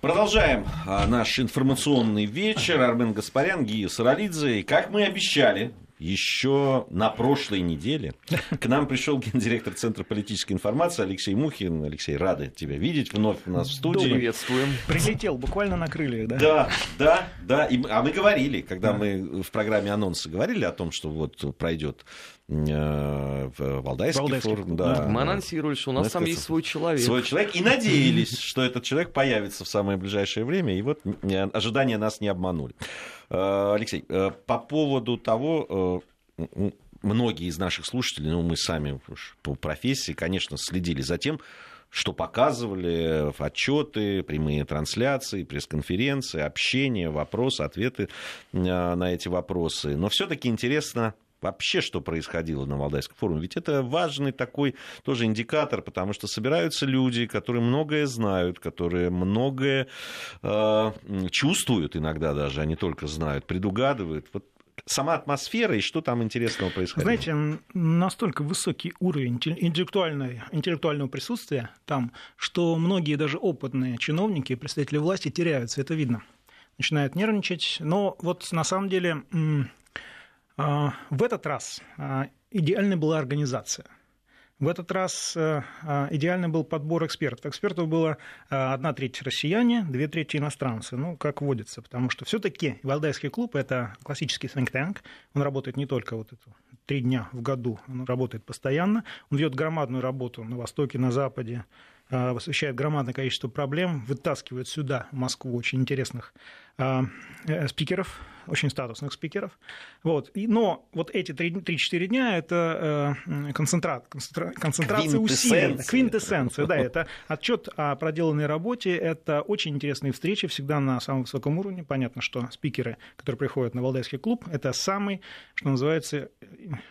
Продолжаем а, наш информационный вечер. Армен Гаспарян, Гия Саралидзе. И как мы обещали, еще на прошлой неделе к нам пришел гендиректор Центра политической информации Алексей Мухин. Алексей, рады тебя видеть вновь у нас в студии. Приветствуем. Прилетел буквально на крыльях, да? Да, да, да. И, а мы говорили, когда да. мы в программе анонса говорили о том, что вот пройдет э, Валдайский, Валдайский форум. Да. Мы анонсировали, что у нас там есть свой человек. Свой человек. И надеялись, что этот человек появится в самое ближайшее время. И вот ожидания нас не обманули. Э, Алексей, э, по поводу того, э, многие из наших слушателей, ну, мы сами по профессии, конечно, следили за тем, что показывали отчеты, прямые трансляции, пресс-конференции, общение, вопросы, ответы на эти вопросы. Но все-таки интересно вообще, что происходило на Валдайском форуме. Ведь это важный такой тоже индикатор, потому что собираются люди, которые многое знают, которые многое э, чувствуют иногда даже, а не только знают, предугадывают. Вот сама атмосфера и что там интересного происходило? Знаете, настолько высокий уровень интеллектуального, интеллектуального присутствия там, что многие даже опытные чиновники и представители власти теряются, это видно. Начинают нервничать. Но вот на самом деле в этот раз а, идеальной была организация. В этот раз а, идеальный был подбор экспертов. Экспертов было одна треть россияне, две трети иностранцы, ну, как водится, потому что все таки Валдайский клуб – это классический think tank, он работает не только вот это три дня в году, он работает постоянно, он ведет громадную работу на Востоке, на Западе, освещает громадное количество проблем, вытаскивает сюда, в Москву, очень интересных э, спикеров, очень статусных спикеров. Вот. И, но вот эти 3-4 дня – это э, концентрат, концентра, концентрация усилий. Квинтэссенция, да, это отчет о проделанной работе, это очень интересные встречи, всегда на самом высоком уровне. Понятно, что спикеры, которые приходят на Валдайский клуб, это самый, что называется,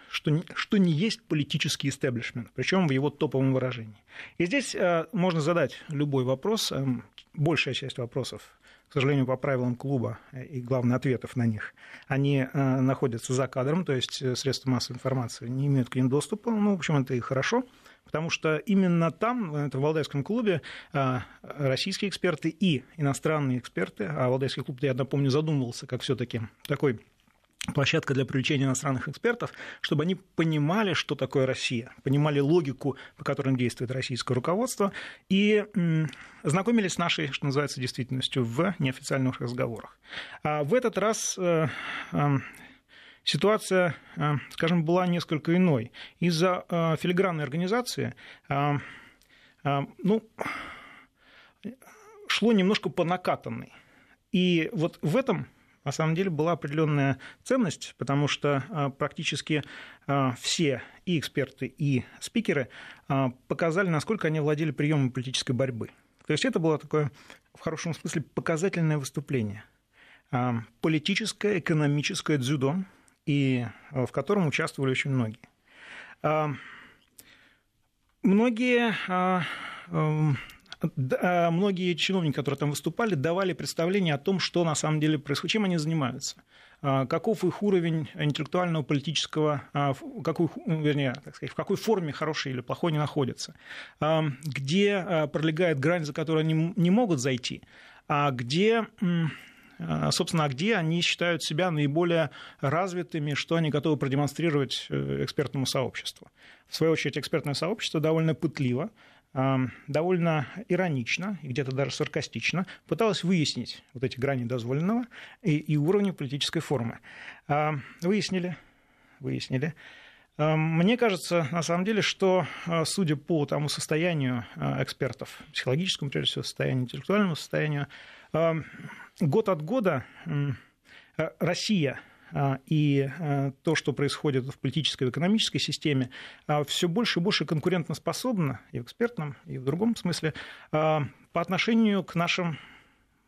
что, что не есть политический истеблишмент, причем в его топовом выражении. И здесь э, можно задать любой вопрос, э, большая часть вопросов к сожалению, по правилам клуба и, главное, ответов на них, они э, находятся за кадром, то есть э, средства массовой информации не имеют к ним доступа. Ну, в общем, это и хорошо, потому что именно там, в этом Валдайском клубе, э, российские эксперты и иностранные эксперты, а Валдайский клуб, я напомню, задумывался как все таки такой площадка для привлечения иностранных экспертов, чтобы они понимали, что такое Россия, понимали логику, по которой действует российское руководство, и знакомились с нашей, что называется, действительностью в неофициальных разговорах. А в этот раз э, э, ситуация, э, скажем, была несколько иной. Из-за филигранной организации ну, шло немножко по накатанной. И вот в этом на самом деле была определенная ценность, потому что а, практически а, все и эксперты, и спикеры а, показали, насколько они владели приемом политической борьбы. То есть это было такое, в хорошем смысле, показательное выступление. Политическое, экономическое дзюдо, и в котором участвовали очень многие. Многие многие чиновники, которые там выступали, давали представление о том, что на самом деле происходит, чем они занимаются а, каков их уровень интеллектуального, политического, а, какой, вернее, так сказать, в какой форме хороший или плохой они находятся, где пролегает грань, за которую они не могут зайти, а где собственно, где они считают себя наиболее развитыми, что они готовы продемонстрировать э, экспертному сообществу. В свою очередь, экспертное сообщество довольно пытливо довольно иронично где-то даже саркастично пыталась выяснить вот эти грани дозволенного и, и уровня политической формы. Выяснили, выяснили. Мне кажется, на самом деле, что, а, судя по тому состоянию а, экспертов, психологическому, прежде всего, состоянию, интеллектуальному состоянию, год от года Россия а, и а, то, что происходит в политической и экономической системе, а, все больше и больше конкурентоспособно и в экспертном, и в другом смысле по отношению к нашим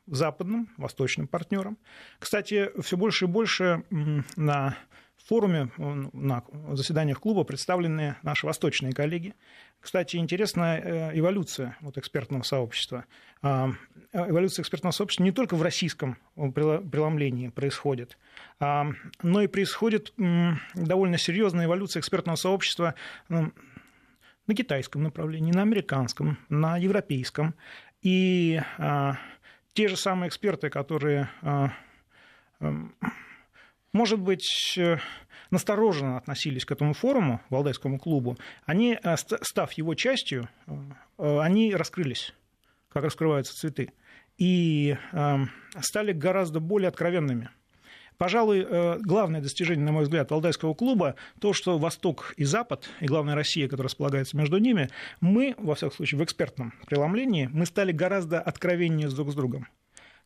западным, восточным партнерам. Кстати, все больше и больше на форуме, на заседаниях клуба представлены наши восточные коллеги. Кстати, интересная э, эволюция вот экспертного сообщества. Эволюция экспертного сообщества не только в российском преломлении происходит, но и происходит довольно серьезная эволюция экспертного сообщества на китайском направлении, на американском, на европейском. И те же самые эксперты, которые, может быть, настороженно относились к этому форуму, Валдайскому клубу, они, став его частью, они раскрылись, как раскрываются цветы, и стали гораздо более откровенными Пожалуй, э, главное достижение, на мой взгляд, Валдайского клуба то, что Восток и Запад, и главная Россия, которая располагается между ними, мы, во всяком случае, в экспертном преломлении, мы стали гораздо откровеннее друг с другом.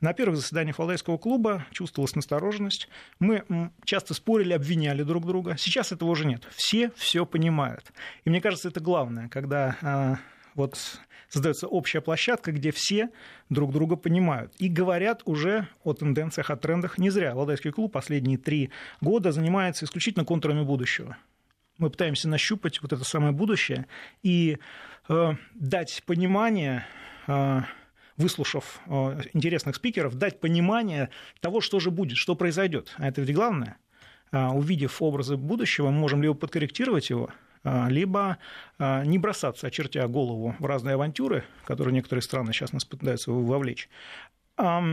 На первых заседаниях Валдайского клуба чувствовалась настороженность. Мы часто спорили, обвиняли друг друга. Сейчас этого уже нет. Все все понимают. И мне кажется, это главное, когда а, вот создается общая площадка, где все друг друга понимают и говорят уже о тенденциях, о трендах. Не зря Валдайский клуб последние три года занимается исключительно контурами будущего. Мы пытаемся нащупать вот это самое будущее и э, дать понимание э, выслушав э, интересных спикеров, дать понимание того, что же будет, что произойдет. А это ведь главное. Э, увидев образы будущего, мы можем либо подкорректировать его, а, либо а, не бросаться, очертя голову в разные авантюры, которые некоторые страны сейчас нас пытаются вовлечь, а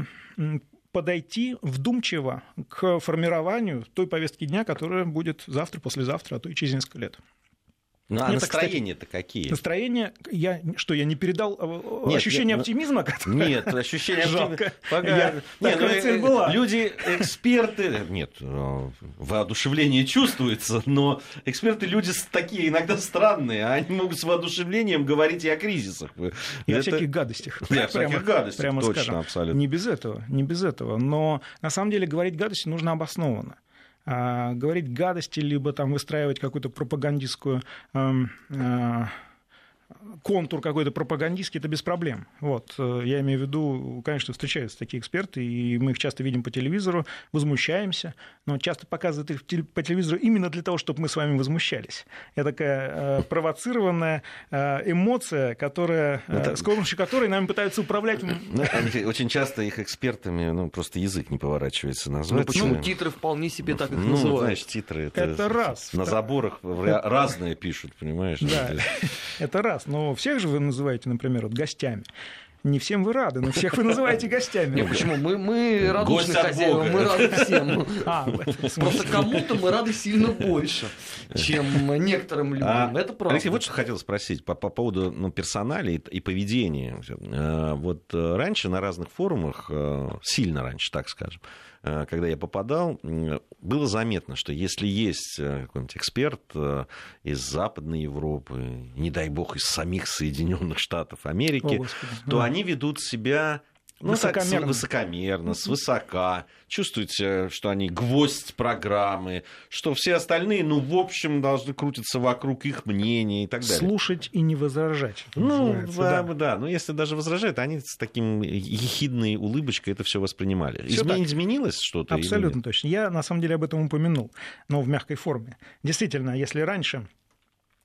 подойти вдумчиво к формированию той повестки дня, которая будет завтра, послезавтра, а то и через несколько лет. Ну, а настроения-то какие? Настроение, я, что, я не передал э, нет, ощущение нет, оптимизма? Которое... Нет, ощущение оптимизма. Я... Нет, ну, цель была. Люди, эксперты, нет, э, воодушевление чувствуется, но эксперты люди такие иногда странные, а они могут с воодушевлением говорить и о кризисах. И Это... о всяких гадостях. И о всяких гадостях, прямо точно, скажем. абсолютно. Не без этого, не без этого. Но на самом деле говорить гадости нужно обоснованно. А, говорить гадости, либо там выстраивать какую-то пропагандистскую эм, э, контур какой-то пропагандистский, это без проблем. Вот. Э, я имею в виду, конечно, встречаются такие эксперты, и мы их часто видим по телевизору, возмущаемся, но часто показывают их по телевизору именно для того, чтобы мы с вами возмущались. Это такая э, провоцированная э, эмоция, которая, это... с помощью которой нами пытаются управлять. Ну, очень часто их экспертами ну, просто язык не поворачивается назвать. Ну, почему титры вполне себе так их ну, называют? знаешь, титры это, это раз. На заборах разные пишут, понимаешь? Да, это раз. Но всех же вы называете, например, вот гостями. Не всем вы рады, но всех вы называете гостями. Нет, почему? Мы, мы радушные хозяева, мы рады всем. А, Просто кому-то мы рады сильно больше, чем некоторым людям. А, Это правда. Алексей, вот что хотел спросить по, по поводу ну, персонали и, и поведения. Э, вот э, раньше на разных форумах, э, сильно раньше, так скажем, когда я попадал, было заметно, что если есть э, какой-нибудь эксперт э, из Западной Европы, не дай бог, из самих Соединенных Штатов Америки, О, то они ведут себя ну, высокомерно. Так, высокомерно, свысока. Чувствуете, что они гвоздь программы, что все остальные, ну, в общем, должны крутиться вокруг их мнения и так далее. Слушать и не возражать. Ну, да, да, да. Но если даже возражают, они с таким ехидной улыбочкой это все воспринимали. Всё Измен... Изменилось что-то? Абсолютно точно. Я, на самом деле, об этом упомянул, но в мягкой форме. Действительно, если раньше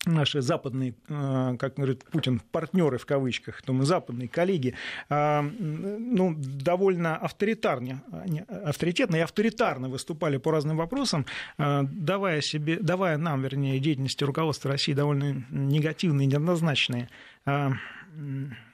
наши западные, э, как говорит Путин, партнеры в кавычках, то мы западные коллеги, э, ну, довольно авторитарно, авторитетно и авторитарно выступали по разным вопросам, э, давая, себе, давая нам, вернее, деятельности руководства России довольно негативные, неоднозначные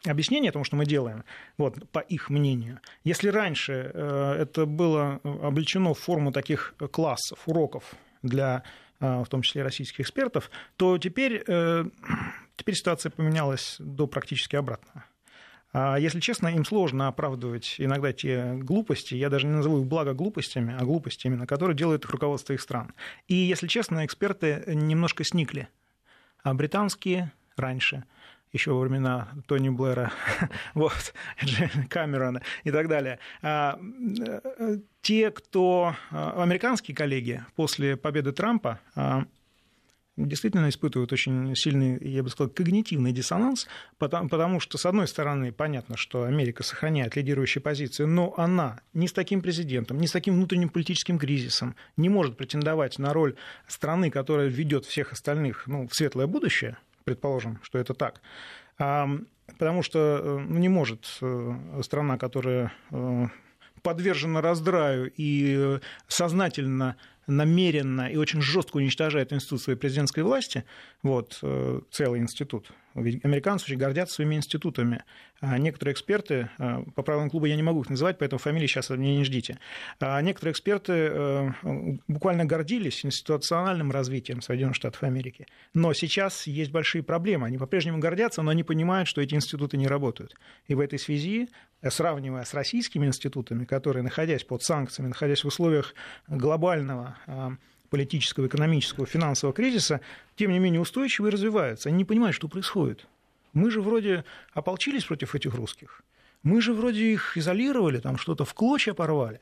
объяснения тому, что мы делаем, вот, по их мнению. Если раньше это было облечено в форму таких классов, уроков для в том числе российских экспертов, то теперь, э, теперь ситуация поменялась до практически обратного. А если честно, им сложно оправдывать иногда те глупости, я даже не назову их благо глупостями, а глупостями, на которые делает их руководство их стран. И, если честно, эксперты немножко сникли. А британские раньше – еще во времена Тони Блэра, вот, Камерона и так далее. А, э, те, кто а, американские коллеги после победы Трампа а, действительно испытывают очень сильный, я бы сказал, когнитивный диссонанс, потому, потому что, с одной стороны, понятно, что Америка сохраняет лидирующие позиции, но она ни с таким президентом, ни с таким внутренним политическим кризисом не может претендовать на роль страны, которая ведет всех остальных ну, в светлое будущее, предположим, что это так. Потому что э, ну, не может э, страна, которая э, подвержена раздраю и сознательно намеренно и очень жестко уничтожает институт своей президентской власти, вот, э, целый институт. Ведь американцы очень гордятся своими институтами. А некоторые эксперты, э, по правилам клуба я не могу их называть, поэтому фамилии сейчас меня не ждите. А некоторые эксперты э, буквально гордились институциональным развитием Соединенных Штатов Америки. Но сейчас есть большие проблемы. Они по-прежнему гордятся, но они понимают, что эти институты не работают. И в этой связи сравнивая с российскими институтами, которые, находясь под санкциями, находясь в условиях глобального политического, экономического, финансового кризиса, тем не менее устойчивы и развиваются. Они не понимают, что происходит. Мы же вроде ополчились против этих русских. Мы же вроде их изолировали, там что-то в клочья порвали.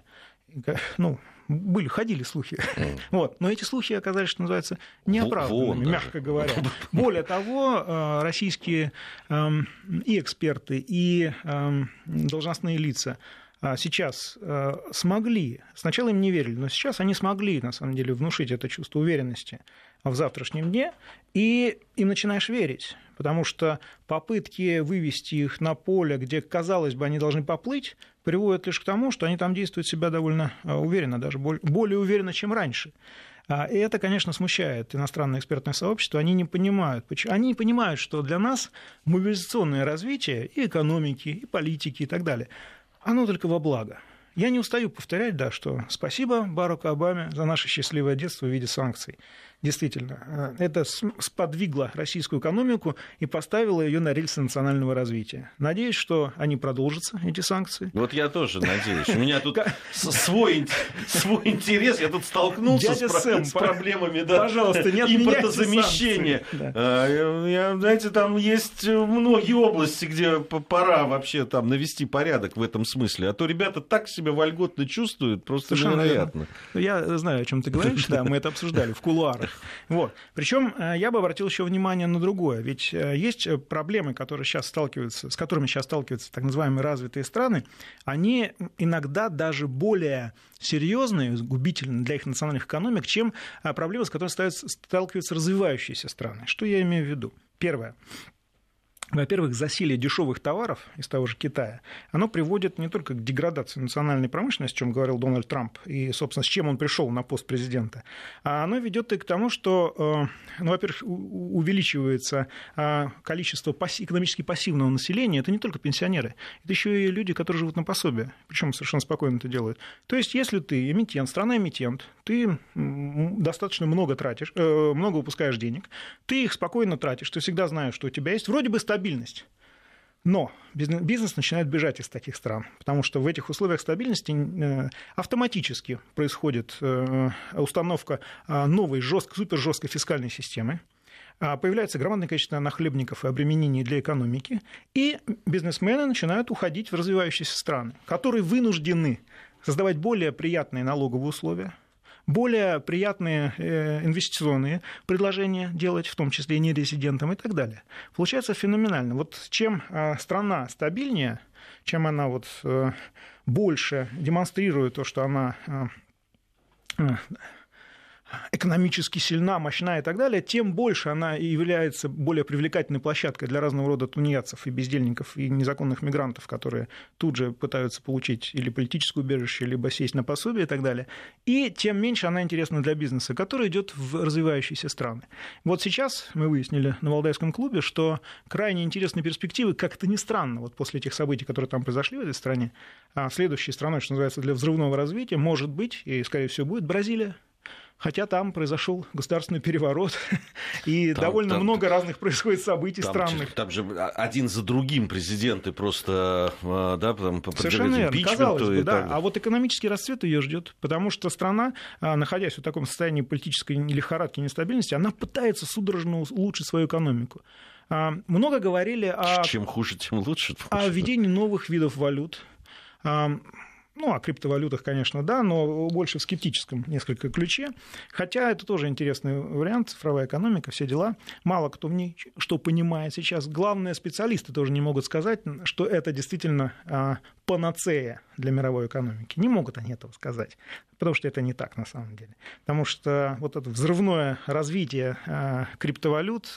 Ну, были, ходили слухи. Mm. Вот. Но эти слухи оказались, что называется, неоправданными, Вон мягко говоря. Более того, э, российские эм, и эксперты, и эм, должностные лица сейчас э, смогли, сначала им не верили, но сейчас они смогли, на самом деле, внушить это чувство уверенности в завтрашнем дне, и им начинаешь верить, потому что попытки вывести их на поле, где, казалось бы, они должны поплыть, приводят лишь к тому, что они там действуют себя довольно э, уверенно, даже более уверенно, чем раньше. А, и это, конечно, смущает иностранное экспертное сообщество. Они не понимают, они не понимают, что для нас мобилизационное развитие и экономики, и политики и так далее – оно только во благо. Я не устаю повторять, да, что спасибо Бараку Обаме за наше счастливое детство в виде санкций. Действительно, э, это сподвигло российскую экономику и поставило ее на рельсы национального развития. Надеюсь, что они продолжатся, эти санкции. Вот я тоже надеюсь. У меня тут свой, свой интерес. Я тут столкнулся с, Сэм, с проблемами да, пожалуйста, не импортозамещения. Да. А, я, знаете, там есть многие области, где пора вообще там навести порядок в этом смысле. А то ребята так себя вольготно чувствуют, просто Совершенно невероятно. Верно. Я знаю, о чем ты говоришь, да, мы это обсуждали в кулуарах. Вот. Причем э, я бы обратил еще внимание на другое. Ведь э, есть э, проблемы, которые сейчас сталкиваются, с которыми сейчас сталкиваются так называемые развитые страны. Они иногда даже более серьезные, губительные для их национальных экономик, чем проблемы, с которыми сталкиваются развивающиеся страны. Что я имею в виду? Первое во-первых, засилие дешевых товаров из того же Китая, оно приводит не только к деградации национальной промышленности, о чем говорил Дональд Трамп, и, собственно, с чем он пришел на пост президента, а оно ведет и к тому, что, э, ну, во-первых, увеличивается а, количество экономически пассивного населения. Это не только пенсионеры, это еще и люди, которые живут на пособие, причем совершенно спокойно это делают. То есть, если ты эмитент, страна-эмитент, ты достаточно много тратишь, э, много выпускаешь денег, ты их спокойно тратишь, ты всегда знаешь, что у тебя есть вроде бы стабильность стабильность. Но бизнес начинает бежать из таких стран, потому что в этих условиях стабильности э, автоматически происходит э, установка э, новой жестко, супер жесткой фискальной системы, а появляется громадное количество нахлебников и обременений для экономики, и бизнесмены начинают уходить в развивающиеся страны, которые вынуждены создавать более приятные налоговые условия, более приятные э, инвестиционные предложения делать, в том числе и нерезидентам и так далее. Получается феноменально. Вот чем а, страна стабильнее, чем она вот э, больше демонстрирует то, что она экономически сильна, мощна и так далее, тем больше она является более привлекательной площадкой для разного рода тунеядцев и бездельников и незаконных мигрантов, которые тут же пытаются получить или политическое убежище, либо сесть на пособие и так далее. И тем меньше она интересна для бизнеса, который идет в развивающиеся страны. Вот сейчас мы выяснили на Валдайском клубе, что крайне интересные перспективы, как это ни странно, вот после тех событий, которые там произошли в этой стране, а следующей страной, что называется, для взрывного развития, может быть, и, скорее всего, будет Бразилия, хотя там произошел государственный переворот, и там, довольно там, много разных происходит событий там, странных. Там же один за другим президенты просто а, да, там, Совершенно верно, казалось бы, да. А вот экономический расцвет ее ждет, потому что страна, а, находясь в таком состоянии политической лихорадки и нестабильности, она пытается судорожно улучшить свою экономику. А, много говорили о... Чем хуже, тем лучше. О введении новых видов валют ну, о криптовалютах, конечно, да, но больше в скептическом несколько ключе. Хотя это тоже интересный вариант, цифровая экономика, все дела. Мало кто в ней что понимает сейчас. Главные специалисты тоже не могут сказать, что это действительно а, панацея для мировой экономики. Не могут они этого сказать, потому что это не так на самом деле. Потому что вот это взрывное развитие э, криптовалют,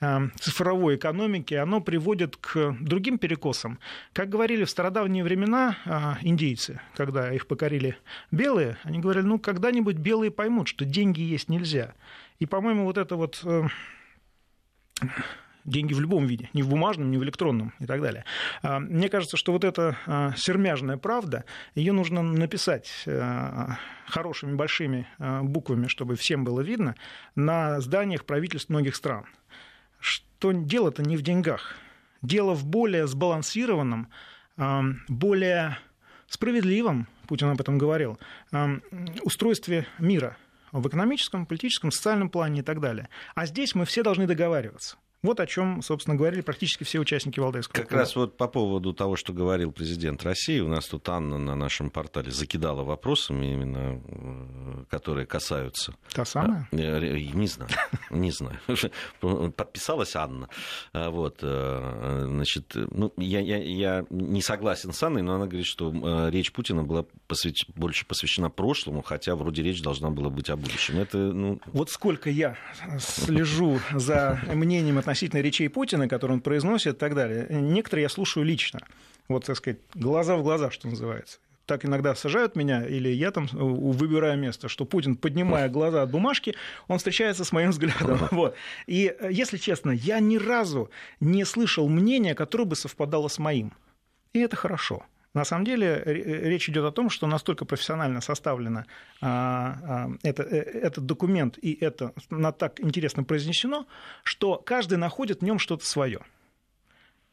э, цифровой экономики, оно приводит к другим перекосам. Как говорили в стародавние времена э, индейцы, когда их покорили белые, они говорили, ну, когда-нибудь белые поймут, что деньги есть нельзя. И, по-моему, вот это вот деньги в любом виде, не в бумажном, не в электронном и так далее. А, мне кажется, что вот эта а, сермяжная правда, ее нужно написать а, хорошими большими буквами, чтобы всем было видно, на зданиях правительств многих стран. Что дело-то не в деньгах. Дело в более сбалансированном, более справедливом, Путин об этом говорил, устройстве мира в экономическом, политическом, социальном плане и так далее. А здесь мы все должны договариваться. Вот о чем, собственно, говорили практически все участники Валдайского Как раз вот по поводу того, что говорил президент России, у нас тут Анна на нашем портале закидала вопросами, именно э, которые касаются... Та самая? Э, э, не знаю, не знаю. Подписалась Анна. А вот, значит, ну, я, я, я не согласен с Анной, но она говорит, что речь Путина была посвящ... больше посвящена прошлому, хотя вроде речь должна была быть о будущем. Это, ну... Вот сколько я слежу за мнением относительно относительно речей Путина, которые он произносит и так далее, некоторые я слушаю лично. Вот, так сказать, глаза в глаза, что называется так иногда сажают меня, или я там выбираю место, что Путин, поднимая глаза от бумажки, он встречается с моим взглядом. Вот. И, э, если честно, я ни разу не слышал мнения, которое бы совпадало с моим. И это хорошо. На самом деле речь идет о том, что настолько профессионально составлено а, а, э, этот документ и это на так интересно произнесено, что каждый находит в нем что-то свое.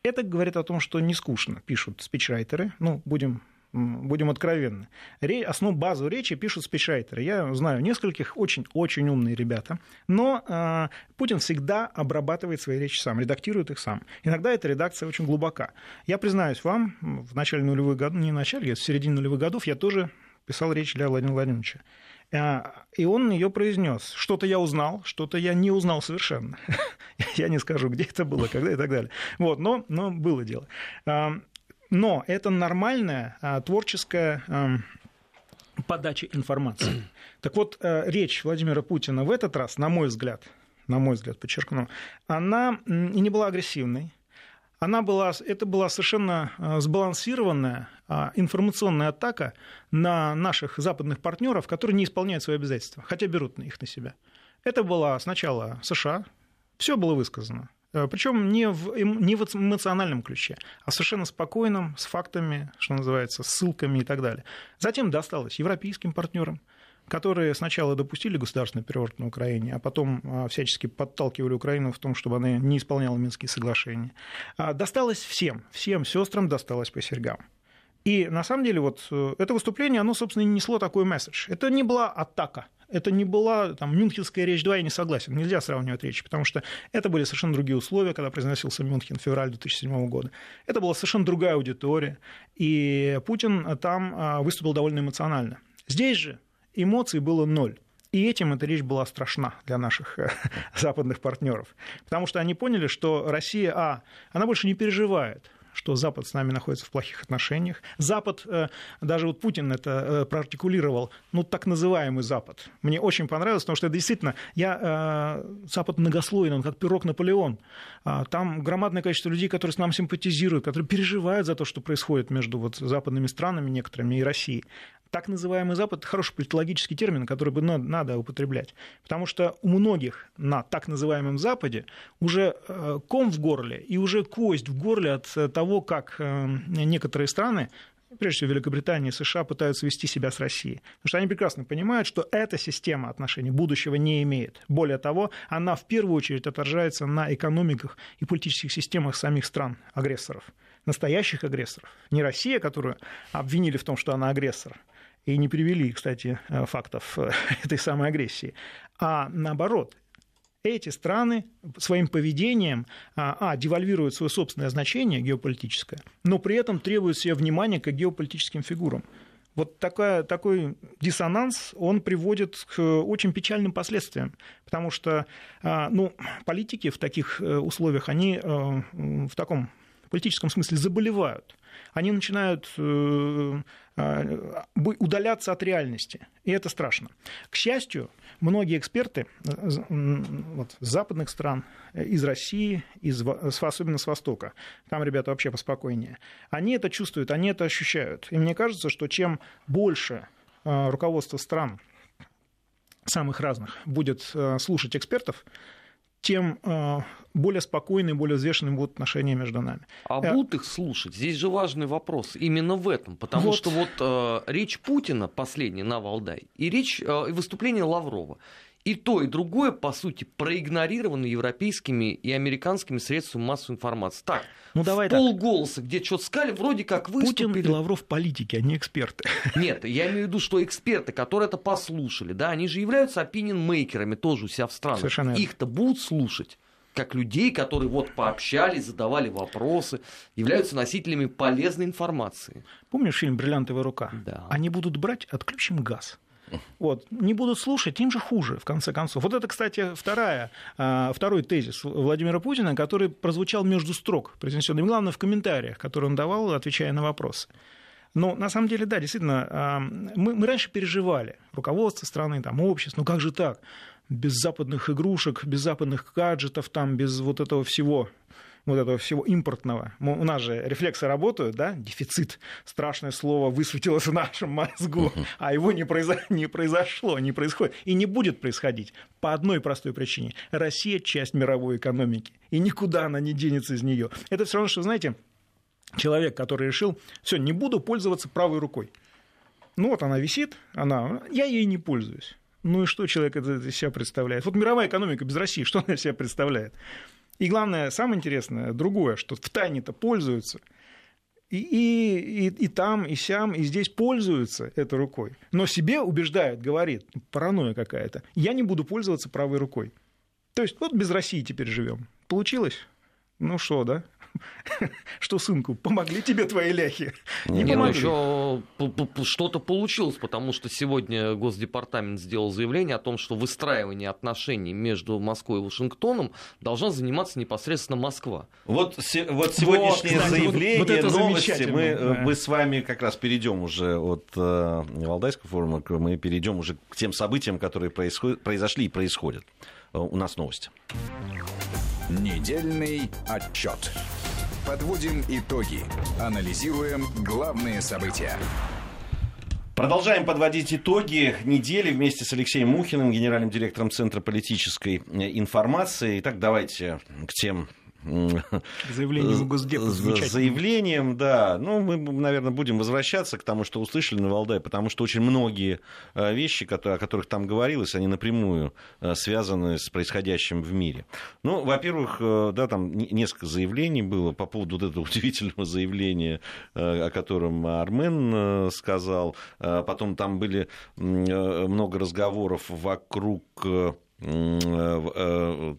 Это говорит о том, что не скучно пишут спичрайтеры. Ну, будем будем откровенны. Основу базу речи пишут спичрайтеры. Я знаю нескольких очень-очень умные ребята, но э, Путин всегда обрабатывает свои речи сам, редактирует их сам. Иногда эта редакция очень глубока. Я признаюсь вам, в начале нулевых годов, не в начале, а в середине нулевых годов я тоже писал речь для Владимира Владимировича. А, и он ее произнес. Что-то я узнал, что-то я не узнал совершенно. я не скажу, где это было, когда и так далее. Вот, но, но было дело. Но это нормальная а, творческая а, подача информации. Так вот, а, речь Владимира Путина в этот раз, на мой взгляд, на мой взгляд, подчеркну, она и не была агрессивной, она была, это была совершенно сбалансированная информационная атака на наших западных партнеров, которые не исполняют свои обязательства, хотя берут их на себя. Это была сначала США, все было высказано. Э, Причем не в, не в эмоциональном ключе, а совершенно спокойном, с фактами, что называется, ссылками и так далее. Затем досталось европейским партнерам, которые сначала допустили государственный переворот на Украине, а потом а, всячески подталкивали Украину в том, чтобы она не исполняла Минские соглашения. А, досталось всем, всем сестрам досталось по серьгам. И на самом деле вот э, это выступление, оно, собственно, и несло такой месседж. Это не была атака это не была там, Мюнхенская речь 2, я не согласен. Нельзя сравнивать речи, потому что это были совершенно другие условия, когда произносился Мюнхен в феврале 2007 года. Это была совершенно другая аудитория, и Путин там а, выступил довольно эмоционально. Здесь же эмоций было ноль. И этим эта речь была страшна для наших э, западных партнеров. Потому что они поняли, что Россия, а, она больше не переживает что Запад с нами находится в плохих отношениях. Запад, э, даже вот Путин это э, проартикулировал, ну, так называемый Запад. Мне очень понравилось, потому что это действительно, я, э, Запад многослойный, он как пирог Наполеон. А, там громадное количество людей, которые с нами симпатизируют, которые переживают за то, что происходит между вот западными странами некоторыми и Россией так называемый Запад – это хороший политологический термин, который бы надо употреблять. Потому что у многих на так называемом Западе уже ком в горле и уже кость в горле от э, того, как э, некоторые страны прежде всего Великобритания и США пытаются вести себя с Россией. Потому что они прекрасно понимают, что эта система отношений будущего не имеет. Более того, она в первую очередь отражается на экономиках и политических системах самих стран-агрессоров. Настоящих агрессоров. Не Россия, которую обвинили в том, что она агрессор, и не привели, кстати, э, фактов э, этой самой агрессии, а наоборот, эти страны своим поведением а, а, девальвируют свое собственное значение геополитическое, но при этом требуют себе внимания к геополитическим фигурам. Вот такая, такой диссонанс, он приводит к очень печальным последствиям, потому что а, ну, политики в таких э, условиях, они в таком политическом смысле заболевают. Они начинают э, э, удаляться от реальности, и это страшно. К счастью, многие эксперты вот, с западных стран, из России, из, особенно с Востока, там ребята вообще поспокойнее, они это чувствуют, они это ощущают. И мне кажется, что чем больше руководство стран самых разных будет э, слушать экспертов, тем э, более спокойные, более взвешенные будут отношения между нами. А э, будут их слушать? Здесь же важный вопрос именно в этом, потому вот. что вот э, речь Путина последняя на Валдай и речь э, и выступление Лаврова и то, и другое, по сути, проигнорировано европейскими и американскими средствами массовой информации. Так, ну, давай полголоса, где что-то сказали, вроде как выступили. Путин и Лавров политики, а не эксперты. Нет, я имею в виду, что эксперты, которые это послушали, да, они же являются опинион-мейкерами тоже у себя в странах. Совершенно Их-то будут слушать как людей, которые вот пообщались, задавали вопросы, являются носителями полезной информации. Помнишь фильм «Бриллиантовая рука»? Да. Они будут брать, отключим газ. Вот. Не будут слушать, им же хуже, в конце концов. Вот это, кстати, вторая, а, второй тезис Владимира Путина, который прозвучал между строк, произнесенный, главное, в комментариях, которые он давал, отвечая на вопросы. Но на самом деле, да, действительно, а, мы, мы раньше переживали, руководство страны, там, общество, ну как же так? Без западных игрушек, без западных гаджетов, там, без вот этого всего вот этого всего импортного. У нас же рефлексы работают, да, дефицит, страшное слово высветилось в нашем мозгу, а его не, произо... не произошло, не происходит и не будет происходить по одной простой причине. Россия – часть мировой экономики, и никуда она не денется из нее. Это все равно, что, знаете, человек, который решил, все, не буду пользоваться правой рукой. Ну вот она висит, она, я ей не пользуюсь. Ну и что человек это из себя представляет? Вот мировая экономика без России, что она из себя представляет? И главное, самое интересное, другое, что в тайне-то пользуются. И, и, и, и там, и сям, и здесь пользуются этой рукой. Но себе убеждают, говорит, паранойя какая-то, я не буду пользоваться правой рукой. То есть вот без России теперь живем. Получилось? Ну что, да? Что, сынку, помогли тебе твои ляхи? Не, не помогли. еще что-то получилось, потому что сегодня Госдепартамент сделал заявление о том, что выстраивание отношений между Москвой и Вашингтоном должна заниматься непосредственно Москва. Вот, вот сегодняшнее вот, заявление, вот, вот новости, мы, да. мы с вами как раз перейдем уже от э, Валдайского форума, мы перейдем уже к тем событиям, которые происход... произошли и происходят. Э, у нас новости. Недельный отчет. Подводим итоги. Анализируем главные события. Продолжаем подводить итоги недели вместе с Алексеем Мухиным, генеральным директором Центра политической информации. Итак, давайте к тем Заявлением Госдепа. Заявлением, да. Ну, мы, наверное, будем возвращаться к тому, что услышали на Валдай, потому что очень многие э, вещи, о которых там говорилось, они напрямую э, связаны с происходящим в мире. Ну, во-первых, э, да, там несколько заявлений было по поводу вот этого удивительного заявления, о котором Армен сказал. Потом там были много разговоров вокруг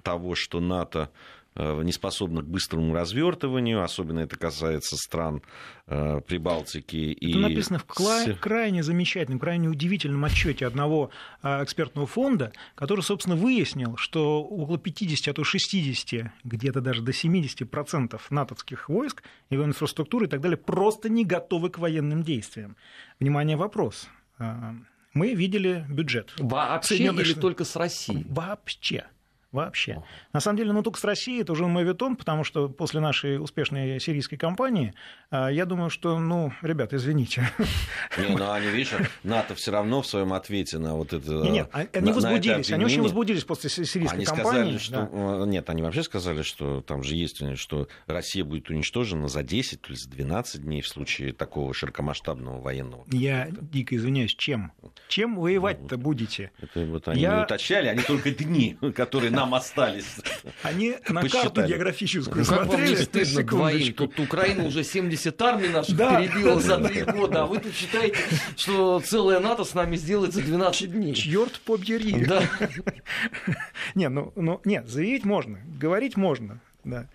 того, что НАТО не способна к быстрому развертыванию, особенно это касается стран э, Прибалтики. Это и... написано в кла- крайне замечательном, крайне удивительном отчете одного э, экспертного фонда, который, собственно, выяснил, что около 50, а то 60, где-то даже до 70 процентов натовских войск, его инфраструктуры и так далее просто не готовы к военным действиям. Внимание, вопрос. Мы видели бюджет. Вообще или только с Россией? Вообще вообще. На самом деле, ну только с Россией это уже мавитон, потому что после нашей успешной сирийской кампании, а, я думаю, что, ну, ребят, извините. Не, ну они, видишь, НАТО все равно в своем ответе на вот это... Не, нет, они на, возбудились, на они очень возбудились после сирийской они кампании. Сказали, что... Да. Нет, они вообще сказали, что там же есть, что Россия будет уничтожена за 10 или за 12 дней в случае такого широкомасштабного военного. Я дико извиняюсь, чем? Чем воевать-то ну, будете? Это вот они я... уточняли, они только дни, которые нам остались. Они на карту географическую ну, смотрели. стыдно двоим. Тут Украина уже 70 армий наших перебила за три года, а вы тут считаете, что целая НАТО с нами сделает за 12 дней. Черт побери. Да. Не, ну, ну, нет, заявить можно, говорить можно, да.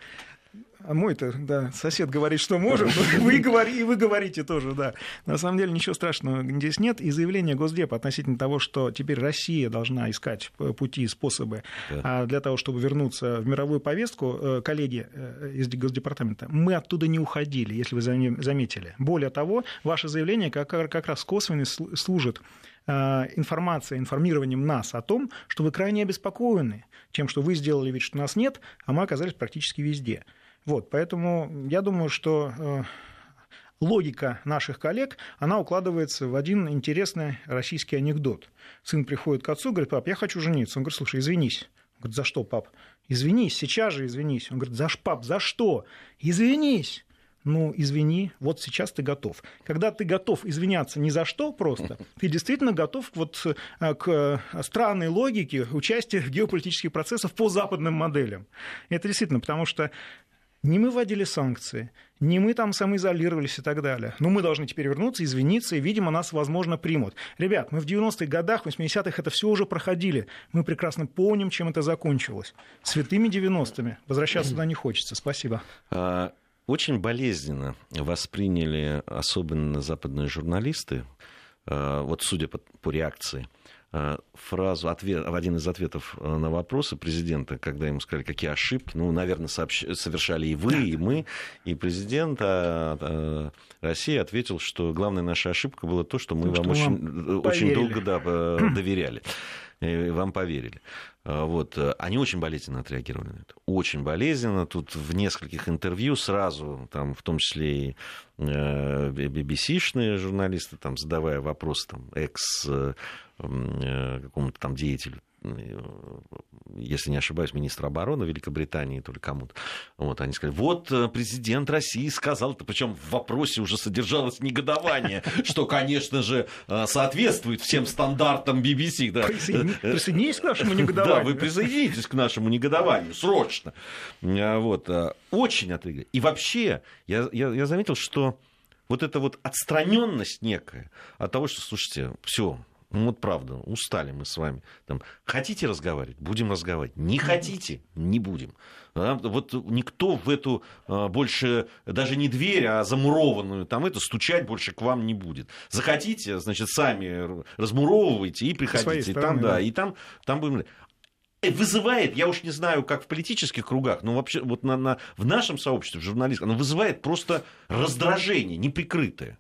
А мой-то, да, сосед говорит, что может, вы говори, и вы говорите тоже, да. На самом деле ничего страшного здесь нет. И заявление Госдепа относительно того, что теперь Россия должна искать пути и способы да. для того, чтобы вернуться в мировую повестку, э, коллеги э, из Госдепартамента, мы оттуда не уходили, если вы заметили. Более того, ваше заявление как, как раз косвенно служит Э, информация, информированием нас о том, что вы крайне обеспокоены тем, что вы сделали вид, что нас нет, а мы оказались практически везде. Вот, поэтому я думаю, что э, логика наших коллег, она укладывается в один интересный российский анекдот. Сын приходит к отцу, говорит, пап, я хочу жениться. Он говорит, слушай, извинись. Он говорит, за что, пап? Извинись, сейчас же извинись. Он говорит, за пап, за что? Извинись ну, извини, вот сейчас ты готов. Когда ты готов извиняться ни за что просто, ты действительно готов вот э, к э, странной логике участия в геополитических процессах по западным моделям. Это действительно, потому что не мы вводили санкции, не мы там самоизолировались и так далее. Но мы должны теперь вернуться, извиниться, и, видимо, нас, возможно, примут. Ребят, мы в 90-х годах, 80-х это все уже проходили. Мы прекрасно помним, чем это закончилось. Святыми 90-ми. Возвращаться туда не хочется. Спасибо. А, очень болезненно восприняли особенно западные журналисты, э, вот судя по, реакции, фразу, ответ, один из ответов э, на вопросы президента, когда ему сказали, какие ошибки, ну, наверное, сообщ... совершали и вы, и мы, и президент а, а, России ответил, что главная наша ошибка была то, что мы то, вам, что очень, очень долго да, доверяли вам поверили. А, вот. Э, они очень болезненно отреагировали на это. Очень болезненно. Тут в нескольких интервью сразу, там, в том числе и BBC-шные э, журналисты, там, задавая вопрос там, экс э, какому-то там деятелю если не ошибаюсь, министра обороны Великобритании, то ли кому-то. Вот, они сказали, вот э, президент России сказал, причем в вопросе уже содержалось негодование, что, конечно же, э, соответствует всем стандартам BBC. Да. Присоединитесь к нашему негодованию. Да, вы присоединитесь к нашему негодованию, срочно. Э, вот, очень отрыгали. И вообще, я, я, я заметил, что вот эта вот отстраненность некая от того, что, слушайте, все, ну вот правда, устали мы с вами. Там, хотите разговаривать? Будем разговаривать. Не хотите? Не будем. Да? Вот никто в эту а, больше, даже не дверь, а замурованную, там это стучать больше к вам не будет. Захотите, значит, сами размуровывайте и приходите. И там, да, и там, там будем э, вызывает, я уж не знаю, как в политических кругах, но вообще вот на, на, в нашем сообществе, в журналистах, оно вызывает просто раздражение неприкрытое.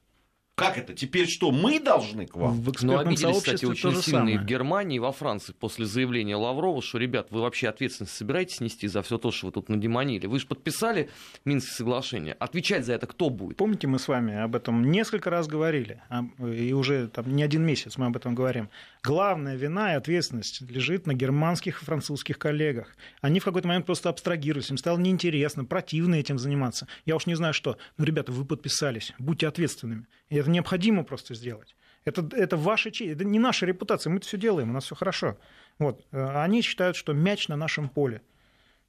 Как это? Теперь что, мы должны к вам? В ну, обиделись, кстати, очень сильно и в Германии, и во Франции после заявления Лаврова, что, ребят, вы вообще ответственность собираетесь нести за все то, что вы тут надемонили? Вы же подписали Минское соглашение. Отвечать за это кто будет? Помните, мы с вами об этом несколько раз говорили, а, и уже там не один месяц мы об этом говорим. Главная вина и ответственность лежит на германских и французских коллегах. Они в какой-то момент просто абстрагировались, им стало неинтересно, противно этим заниматься. Я уж не знаю что. Но, ребята, вы подписались, будьте ответственными. И это необходимо просто сделать. Это, это ваша честь, это не наша репутация, мы это все делаем, у нас все хорошо. Вот. Э, они считают, что мяч на нашем поле,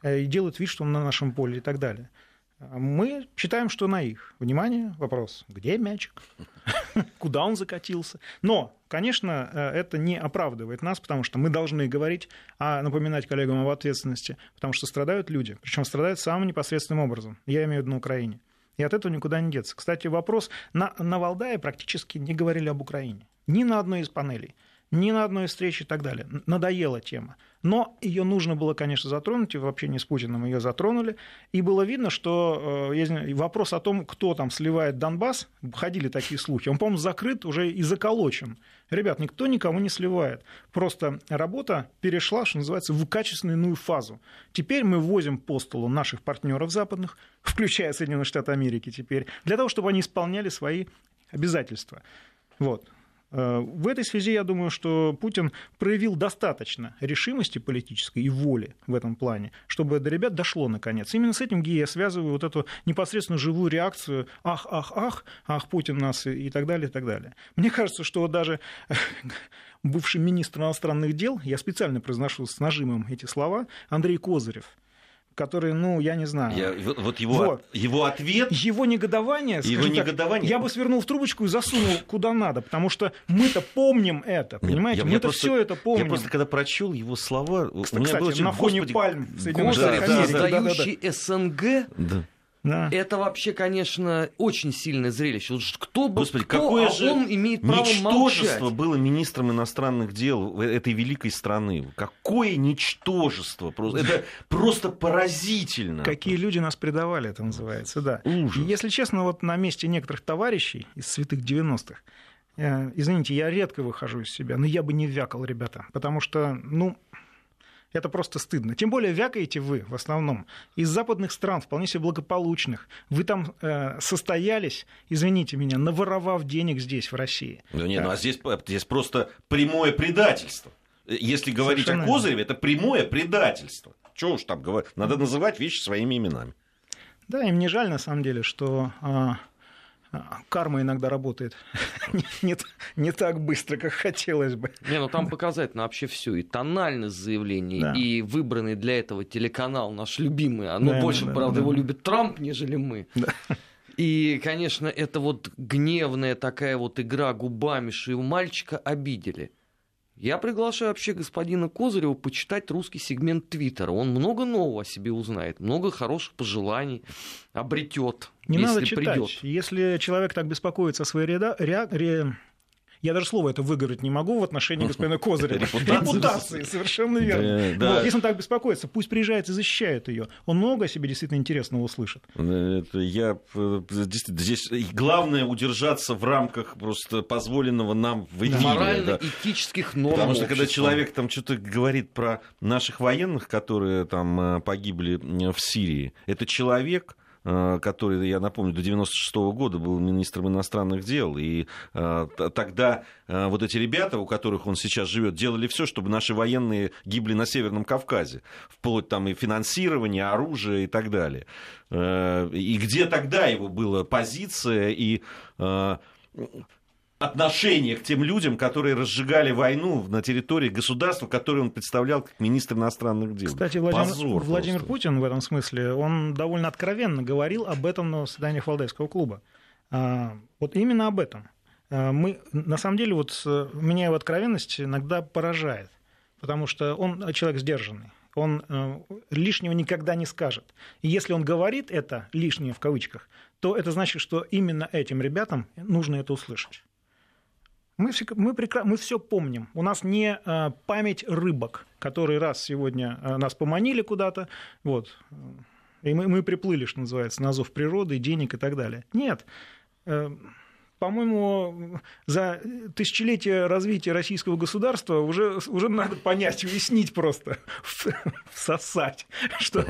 э, и делают вид, что он на нашем поле и так далее. Мы считаем, что на их. Внимание, вопрос, где мячик? Куда он закатился? Но, конечно, э, это не оправдывает нас, потому что мы должны говорить, а напоминать коллегам об ответственности, потому что страдают люди, причем страдают самым непосредственным образом. Я имею в виду на Украине. И от этого никуда не деться. Кстати, вопрос. На, на Валдае практически не говорили об Украине. Ни на одной из панелей, ни на одной из встреч и так далее. Надоела тема. Но ее нужно было, конечно, затронуть, и в общении с Путиным ее затронули. И было видно, что э, вопрос о том, кто там сливает Донбасс, ходили такие слухи, он, по-моему, закрыт уже и заколочен. Ребят, никто никому не сливает. Просто работа перешла, что называется, в качественную фазу. Теперь мы ввозим по столу наших партнеров западных, включая Соединенные Штаты Америки теперь, для того, чтобы они исполняли свои обязательства. Вот. Э, в этой связи я думаю, что Путин проявил достаточно решимости политической и воли в этом плане, чтобы до ребят дошло наконец. Именно с этим, я связываю вот эту непосредственно живую реакцию «ах, ах, ах, ах, Путин нас» и так далее, и так далее. Мне кажется, что даже бывший министр иностранных дел, я специально произношу с нажимом эти слова, Андрей Козырев – который, ну, я не знаю. Я, вот его, вот. его ответ... Его негодование, его негодование... Так, я бы свернул в трубочку и засунул куда надо, потому что мы-то помним это, понимаете? Мы-то все это помним. Я просто, когда прочел его слова... Кстати, у меня кстати, было, на фоне Господи, пальм Соединенных Штатов Америки. создающий СНГ... Да Да. Это вообще, конечно, очень сильное зрелище. Вот кто бы Господи, кто, какое а же он имеет право ничтожество молчать. было министром иностранных дел этой великой страны. Какое ничтожество. Просто, это просто поразительно. Какие люди нас предавали, это называется, да. Ужас. Если честно, вот на месте некоторых товарищей из святых 90-х, э, извините, я редко выхожу из себя, но я бы не вякал, ребята, потому что, ну, это просто стыдно. Тем более вякаете вы в основном из западных стран, вполне себе благополучных. Вы там э, состоялись, извините меня, наворовав денег здесь, в России. Да нет, ну а здесь, здесь просто прямое предательство. Если говорить Совершенно о Козыреве, это прямое предательство. Чего уж там говорить? Надо называть вещи своими именами. Да, им не жаль, на самом деле, что а, карма иногда работает не, не так быстро, как хотелось бы. Не, ну там показательно вообще все. И тональность заявлений, да. и выбранный для этого телеканал наш любимый. Оно да, больше, да, правда, да. его любит Трамп, нежели мы. Да. И, конечно, это вот гневная такая вот игра губами, что его мальчика обидели. Я приглашаю вообще господина Козырева почитать русский сегмент Твиттера. Он много нового о себе узнает, много хороших пожеланий обретет. Не если надо читать. Придет. Если человек так беспокоится о своей реда... ре... Я даже слово это выговорить не могу в отношении господина Козырева. Репутации, совершенно верно. Если он так беспокоится, пусть приезжает и защищает ее. Он много о себе действительно интересного услышит. Это я э, здесь главное удержаться в рамках просто позволенного нам в эфире. Морально-этических норм. Потому что когда человек там что-то говорит про наших военных, которые там э, погибли в Сирии, это человек который, я напомню, до 96 -го года был министром иностранных дел, и э, тогда э, вот эти ребята, у которых он сейчас живет, делали все, чтобы наши военные гибли на Северном Кавказе, вплоть там и финансирования, оружия и так далее. И где тогда его была позиция и отношение к тем людям, которые разжигали войну на территории государства, которое он представлял как министр иностранных дел. Кстати, Владимир, Позор Владимир Путин в этом смысле, он довольно откровенно говорил об этом на заседаниях Валдайского клуба. А, вот именно об этом. А, мы, на самом деле, вот меня его откровенность иногда поражает, потому что он человек сдержанный он э, лишнего никогда не скажет. И если он говорит это лишнее в кавычках, то это значит, что именно этим ребятам нужно это услышать. Мы, мы, прекра... мы все помним. У нас не э, память рыбок, которые раз сегодня э, нас поманили куда-то, вот, и мы, мы приплыли, что называется, на зов природы, денег и так далее. Нет. Э, по-моему, за тысячелетие развития российского государства уже, уже надо понять, уяснить просто, всосать, что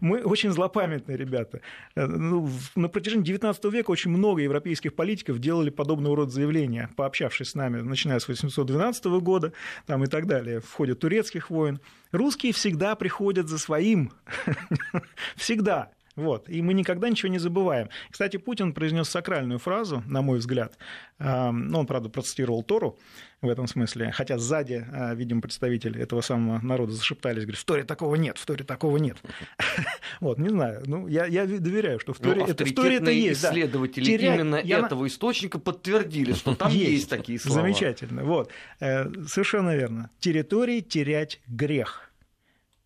мы очень злопамятные ребята. Ну, на протяжении 19 века очень много европейских политиков делали подобного рода заявления, пообщавшись с нами, начиная с 812 года там, и так далее, в ходе турецких войн. Русские всегда приходят за своим. всегда. Вот. И мы никогда ничего не забываем. Кстати, Путин произнес сакральную фразу, на мой взгляд. Ну, он, правда, процитировал Тору в этом смысле. Хотя сзади, а, видимо, представители этого самого народа зашептались, говорят, в Торе такого нет, в Торе такого нет. Вот, не знаю. Ну, я, я доверяю, что в ну, Торе, это, в Торе это есть. исследователи Терять... именно я... этого источника подтвердили, что там есть, есть такие слова. Замечательно. Вот. Э, совершенно верно. Территории терять грех.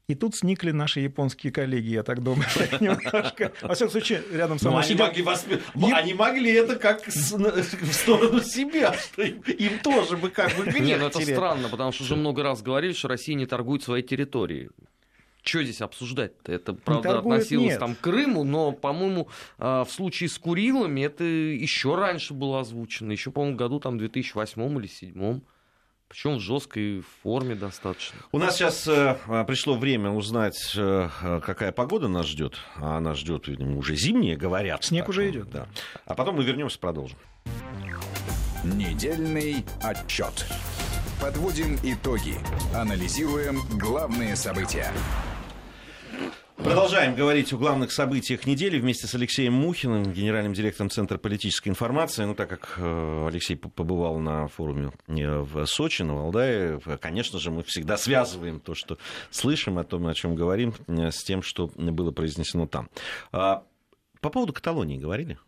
И тут сникли наши японские коллеги, я так думаю, немножко. Во всяком случае, рядом со мной они, могли. Яп... они могли это как в сторону себя, что им, им тоже бы как бы Нет, ну это странно, потому что уже много раз говорили, что Россия не торгует своей территорией. Что здесь обсуждать-то? Это, правда, торгует, относилось нет. там к Крыму, но, по-моему, а, в случае с Курилами это еще раньше было озвучено, еще, по-моему, году там 2008 или 2007. Причем в жесткой форме достаточно. У нас сейчас э, пришло время узнать, э, какая погода нас ждет. А она ждет, видимо, уже зимние, говорят. Снег так, уже идет. Да. А потом мы вернемся, продолжим. Недельный отчет. Подводим итоги. Анализируем главные события. Продолжаем говорить о главных событиях недели вместе с Алексеем Мухиным, генеральным директором Центра политической информации. Ну, так как э, Алексей побывал на форуме э, в Сочи, на Валдае, конечно же, мы всегда связываем то, что слышим, о том, о чем говорим, э, с тем, что было произнесено там. А, по поводу Каталонии говорили?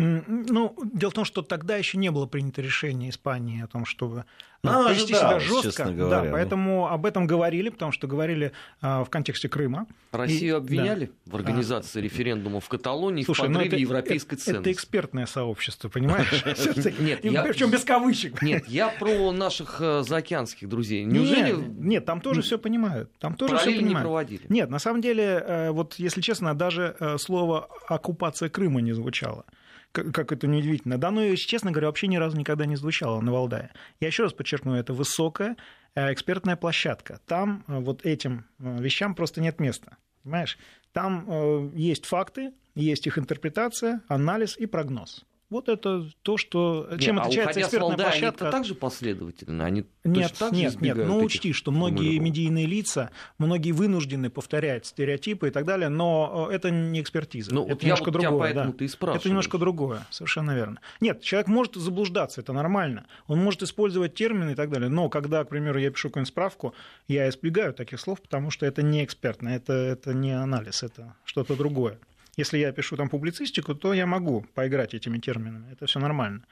Ну, дело в том, что тогда еще не было принято решение Испании о том, чтобы ну, повести себя жестко. Говоря, да, ну. поэтому об этом говорили, потому что говорили а, в контексте Крыма. Россию и, обвиняли да. в организации а, референдума в Каталонии слушай, в подрыве это, европейской это, ценности. Это экспертное сообщество, понимаешь? Нет, причем без кавычек. Нет, я про наших э, заокеанских друзей. Неужели? Нет, там тоже все понимают. Там тоже все понимают. не проводили. Нет, на самом деле, э, вот если честно, даже э, слово оккупация Крыма не звучало как это неудивительно. Да, но, честно говоря, вообще ни разу никогда не звучало на Валдае. Я еще раз подчеркну, это высокая э, экспертная площадка. Там э, вот этим э, вещам просто нет места. Понимаешь? Там есть факты, есть их интерпретация, анализ и прогноз. Вот это то, что чем нет, отличается а экспертная Валдая, площадка. Они также последовательно, они нет, так нет, нет. Но учти, что многие медийные лица, многие вынуждены повторять стереотипы и так далее, но э, это не экспертиза. Ну, это вот немножко вот другое. Да. Это немножко другое, совершенно верно. Нет, человек может заблуждаться, это нормально. Он может использовать термины и так далее. Но когда, к примеру, я пишу какую-нибудь справку, я избегаю таких слов, потому что это не экспертно, это, это не анализ, это что-то другое. Если я пишу там публицистику, то я могу поиграть этими терминами. Это все нормально.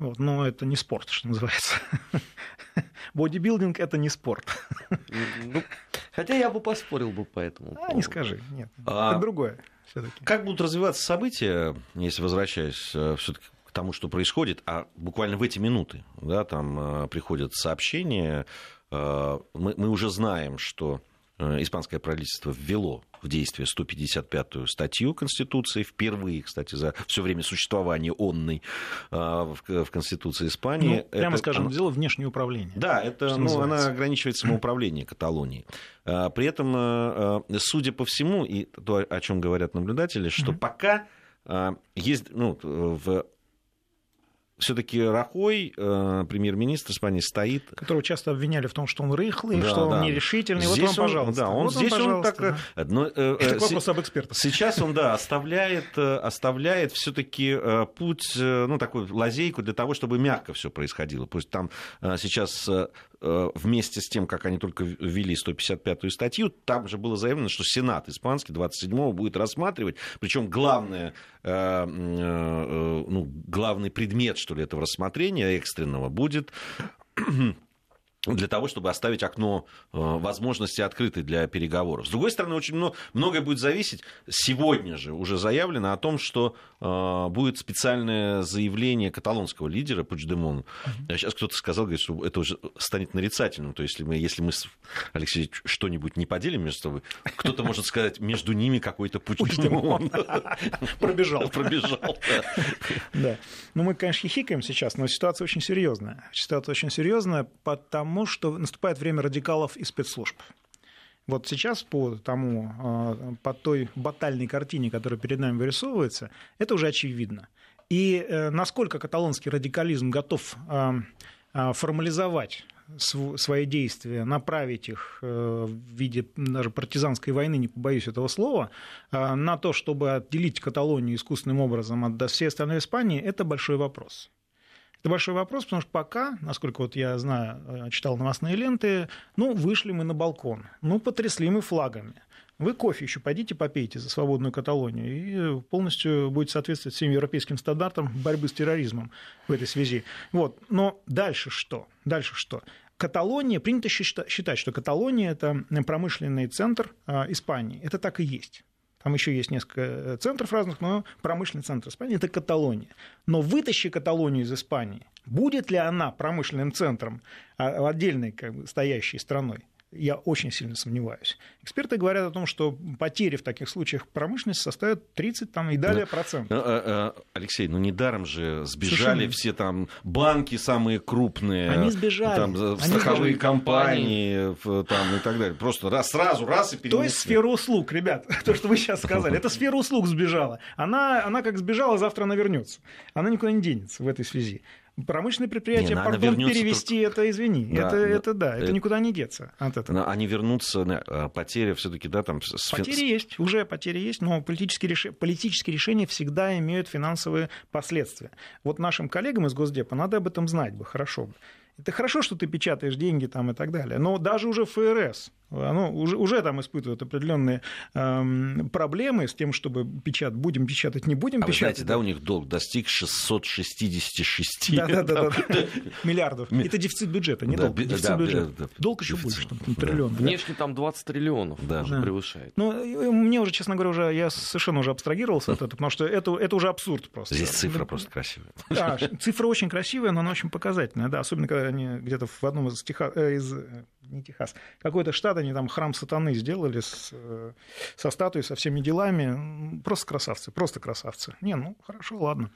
Вот, но это не спорт, что называется. Бодибилдинг это не спорт. Ну, хотя я бы поспорил бы по этому. А, не скажи, нет. А, это другое. Все-таки. Как будут развиваться события, если возвращаясь э, все-таки к тому, что происходит, а буквально в эти минуты, да, там э, приходят сообщения, э, мы, мы уже знаем, что испанское правительство ввело в действие 155-ю статью Конституции, впервые, кстати, за все время существования онной а, в Конституции Испании. Ну, прямо это, скажем, она... дело внешнее управление. Да, это, ну, она ограничивает самоуправление Каталонии. А, при этом, судя по всему, и то, о чем говорят наблюдатели, что пока есть ну, в все-таки Рахой, э, премьер-министр Испании, стоит... Которого часто обвиняли в том, что он рыхлый, да, что он да. нерешительный. Здесь вот вам, он, пожалуйста. Да, он вот здесь вам, он так... Да. Но, э, Это к вопросу об экспертах. Сейчас он, да, оставляет, э, оставляет все-таки э, путь, э, ну, такую лазейку для того, чтобы мягко все происходило. Пусть там сейчас вместе с тем, как они только ввели 155-ю статью, там же было заявлено, что Сенат испанский 27-го будет рассматривать, причем главное, ну, главный предмет, что ли, этого рассмотрения экстренного будет для того, чтобы оставить окно э, возможности открытой для переговоров. С другой стороны, очень много, многое будет зависеть. Сегодня же уже заявлено о том, что э, будет специальное заявление каталонского лидера Пучдемона. Mm-hmm. Сейчас кто-то сказал, говорит, что это уже станет нарицательным. То есть, если мы, если мы с Алексеем что-нибудь не поделим между собой, кто-то может сказать, между ними какой-то Пучдемон. Пробежал. Пробежал. Да. Ну, мы, конечно, хихикаем сейчас, но ситуация очень серьезная. Ситуация очень серьезная, потому тому, что наступает время радикалов и спецслужб. Вот сейчас по тому, а, по той батальной картине, которая перед нами вырисовывается, это уже очевидно. И э, насколько каталонский радикализм готов а, а, формализовать свои действия, направить их э, в виде даже партизанской войны, не побоюсь этого слова, на то, чтобы отделить Каталонию искусственным образом от всей остальной Испании, это большой вопрос. Это большой вопрос, потому что пока, насколько вот я знаю, э, читал новостные ленты, ну, вышли мы на балкон, ну, потрясли мы флагами. Вы кофе еще пойдите попейте за свободную Каталонию, и полностью будет соответствовать всем европейским стандартам борьбы с терроризмом в этой связи. Вот. Но дальше что? Дальше что? Каталония, принято считать, что Каталония – это промышленный центр э, Испании. Это так и есть. Там еще есть несколько э, центров разных, но промышленный центр Испании – это Каталония. Но вытащи Каталонию из Испании, будет ли она промышленным центром, а, отдельной как бы, стоящей страной? Я очень сильно сомневаюсь. Эксперты говорят о том, что потери в таких случаях промышленности составят 30 там, и далее процентов. Ну, а, а, Алексей, ну недаром же сбежали Совершенно. все там банки самые крупные. Они сбежали. Там, Они страховые сбежали. компании там, и так далее. Просто раз, сразу раз и перенесли. То есть сфера услуг, ребят, то, что вы сейчас сказали. Это сфера услуг сбежала. Она, она как сбежала, завтра она вернется. Она никуда не денется в этой связи. Промышленные предприятия, Не, пардон, вернётся перевести это, извини. Да, это, но- это да, это это- никуда не деться от этого. Но Они вернутся, на- а, потеря все-таки, да, там... с- Потери есть, уже потери есть, но политические, реш- политические решения всегда имеют финансовые последствия. Вот нашим коллегам из Госдепа надо об этом знать бы, хорошо бы. Это хорошо, что ты печатаешь деньги там и так далее, но даже уже ФРС оно уже, уже там испытывает определенные эм, проблемы с тем, чтобы печатать, будем печатать, не будем А вы печатать. знаете, да, у них долг достиг 666 Да, да, да, там, да. миллиардов. Ми- Это дефицит бюджета, не Да, долг, дефицит да, бюджета. да, Долг еще больше, там, Да. триллион. да. Внешне там 20 триллионов Да. уже Да. превышает. Ну, мне уже, честно говоря, уже я совершенно уже абстрагировался от этого, потому что это, это уже абсурд просто. Здесь цифра просто красивая. Да, цифра очень красивая, но она очень показательная, да, особенно когда они где-то в одном из, Теха... э, из э, не Техас, какой-то штат, они там храм сатаны сделали с, э, со статуей, со всеми делами. Просто красавцы, просто красавцы. Не, ну, хорошо, ладно.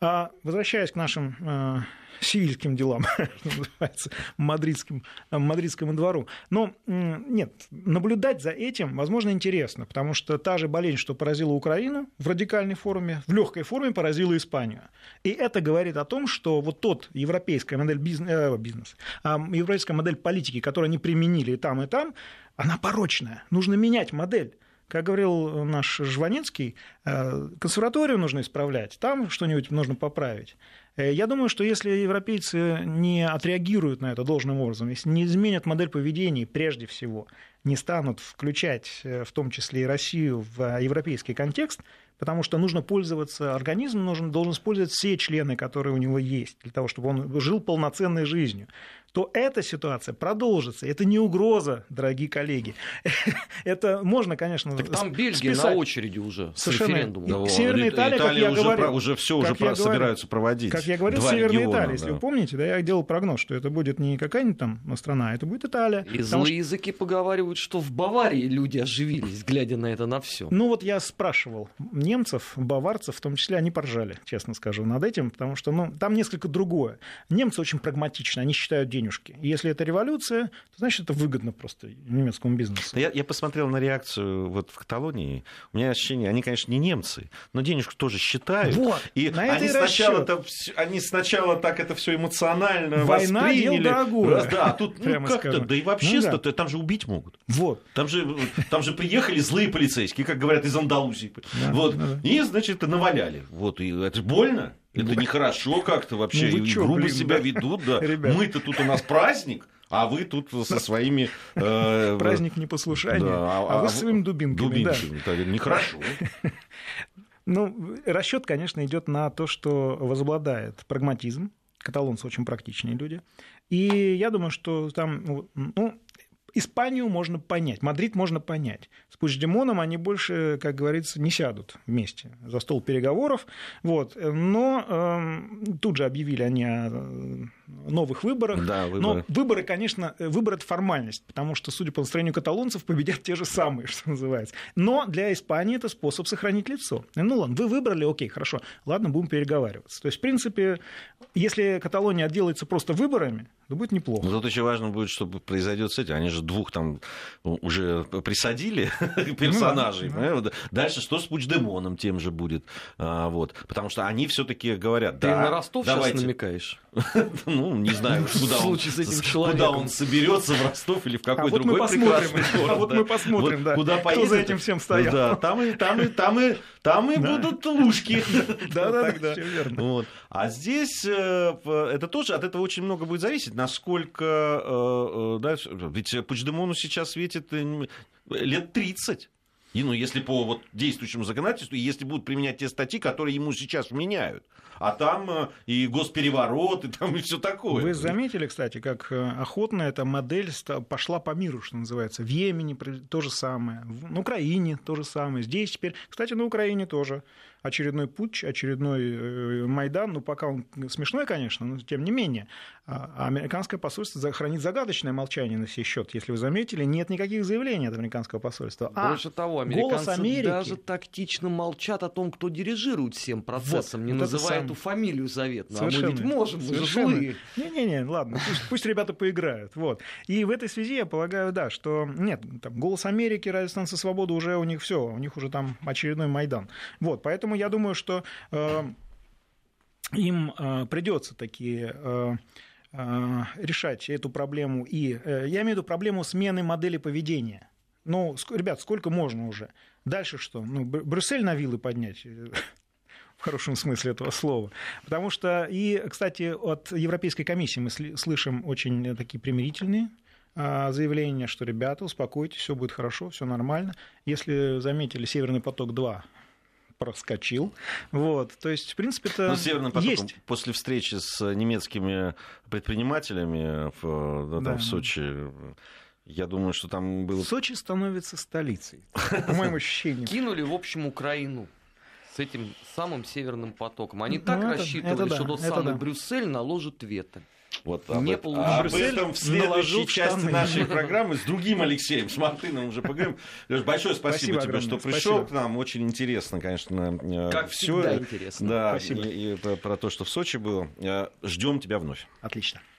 А, возвращаясь к нашим э, сивильским делам, что называется, мадридским, э, мадридскому двору. Но нет, наблюдать за этим, возможно, интересно, потому что та же болезнь, что поразила Украину в радикальной форме, в легкой форме поразила Испанию. И это говорит о том, что вот тот европейская модель бизнес, э, бизнес а, европейская модель политики, которую они применили и там, и там, она порочная. Нужно менять модель. Как говорил наш Жванецкий, э, консерваторию нужно исправлять, там что-нибудь нужно поправить. Э, Я думаю, что если европейцы не отреагируют на это должным образом, если не изменят модель поведения прежде всего, не станут включать э, в том числе и Россию в европейский контекст, потому что нужно пользоваться, организм нужен, должен использовать все члены, которые у него есть, для того, чтобы он жил полноценной жизнью, то эта ситуация продолжится. Это не угроза, дорогие коллеги. Это можно, конечно, Так там Бельгия списать. на очереди уже с Совершенно референдумом. Ну, Северная Ит- Италия, как я уже, говорил, про- уже все уже собираются проводить. Как я говорил, Два Северная региона, Италия, да. если вы помните, да, я делал прогноз, что это будет не какая-нибудь там страна, а это будет Италия. И злые что- языки поговаривают, что в Баварии люди оживились, глядя на это на все. Ну вот я спрашивал немцев, баварцев, в том числе, они поржали, честно скажу, над этим, потому что ну, там несколько другое. Немцы очень прагматичны, они считают денежки. И если это революция, то значит это выгодно просто немецкому бизнесу. Я, я посмотрел на реакцию вот в Каталонии. У меня ощущение, они, конечно, не немцы, но денежку тоже считают. Вот, и на это они и сначала, всё- они сначала так это все эмоционально Война восприняли. дорогое, Раз, да, а тут ну, как-то, да и вообще, Ну да. там же убить могут. Вот. Там же, там же приехали злые полицейские, как говорят, из Андалузии. Да, вот. да, да. И, значит, наваляли. Вот. И это больно. Это нехорошо как-то вообще. Ну чё, грубо блин, себя да? ведут. Да. Мы-то тут у нас праздник, а вы тут со своими... э, Праздник непослушания, да, а, вы с своими дубинками. да. Дубинками. Это Нехорошо. Ну, расчет, конечно, идет на то, что возобладает прагматизм. Каталонцы очень практичные люди. И я думаю, что там, ну, ну, Испанию можно понять, Мадрид можно понять. С Пучдемоном они больше, как говорится, не сядут вместе за стол переговоров. Вот. Но эм, тут же объявили они о э, новых выборах. Да, Но выборы. выборы, конечно, э, выборы это формальность, потому что, судя по настроению каталонцев, победят те же самые, что называется. Но для Испании это способ сохранить лицо. Ну ладно, вы выбрали, окей, хорошо, ладно, будем переговариваться. То есть, в принципе, если Каталония отделается просто выборами, то будет неплохо. Но тут еще важно будет, что произойдет с этим. Они же двух там уже присадили персонажей. да. понимаешь? Вот Дальше что с Пучдемоном тем же будет. А, вот. Потому что они все-таки говорят, Ты да, на Ростов сейчас давайте. намекаешь? Ну, не знаю, куда он, с этим куда он соберется, в Ростов или в какой А вот другой посмотрим. прекрасный город. А вот да. мы посмотрим, Вот да, Куда кто поедет, за этим всем стоял. Да, там и, там и, там и, там и Да. будут лужки. Да, да, Тогда. все верно. А здесь э, это тоже от этого очень много будет зависеть, насколько э, э, да, ведь Пучдемону сейчас светит лет 30. И, ну, если по вот, действующему законодательству, если будут применять те статьи, которые ему сейчас вменяют. А там э, и госпереворот, и там и все такое. Вы заметили, кстати, как охотно эта модель пошла по миру, что называется. В Йемене то же самое, в- Украине то же самое. Здесь теперь, кстати, на Украине тоже очередной путь, очередной э, Майдан. Ну, пока он смешной, конечно, но тем не менее. А а американское посольство хранит загадочное молчание на сей счет. Если вы заметили, нет никаких заявлений от американского посольства. А Больше того, голос американцы Америки- даже тактично молчат о том, кто дирижирует всем процессом, Вот, не вот называя сам- эту фамилию заветную. А мы Совершенно. ведь можем, мы же Совершенно. злые. Не-не-не, ладно, пусть, пусть ребята поиграют. Вот. И в этой связи я полагаю, да, что нет, там, голос Америки, Радио станция Свобода уже у них все, у них уже там очередной Майдан. Вот, поэтому я думаю, что э, им придется такие решать эту проблему. И я имею в виду проблему смены модели поведения. Ну, ребят, сколько можно уже? Дальше что? Ну, Брюссель на вилы поднять? в хорошем смысле этого слова. Потому что, и, кстати, от Европейской комиссии мы слышим очень такие примирительные заявления, что, ребята, успокойтесь, все будет хорошо, все нормально. Если заметили, Северный поток-2 проскочил. Вот. То есть, в принципе, это Но Северным потоком есть. после встречи с немецкими предпринимателями в, да, да. в Сочи я думаю, что там было... Сочи становится столицей, по моим ощущениям. Кинули, в общем, Украину с этим самым северным потоком. Они ну, так это, рассчитывали, это что тот самый да. Брюссель наложит вето. Вот об, не это, а об этом в следующей части штаны. нашей программы с другим Алексеем, с Мартыном уже поговорим. Леш, большое спасибо, спасибо тебе, что пришел спасибо. к нам. Очень интересно, конечно. Э, как всё. всегда интересно. Да, спасибо. И, и про то, что в Сочи было. Э, Ждем тебя вновь. Отлично.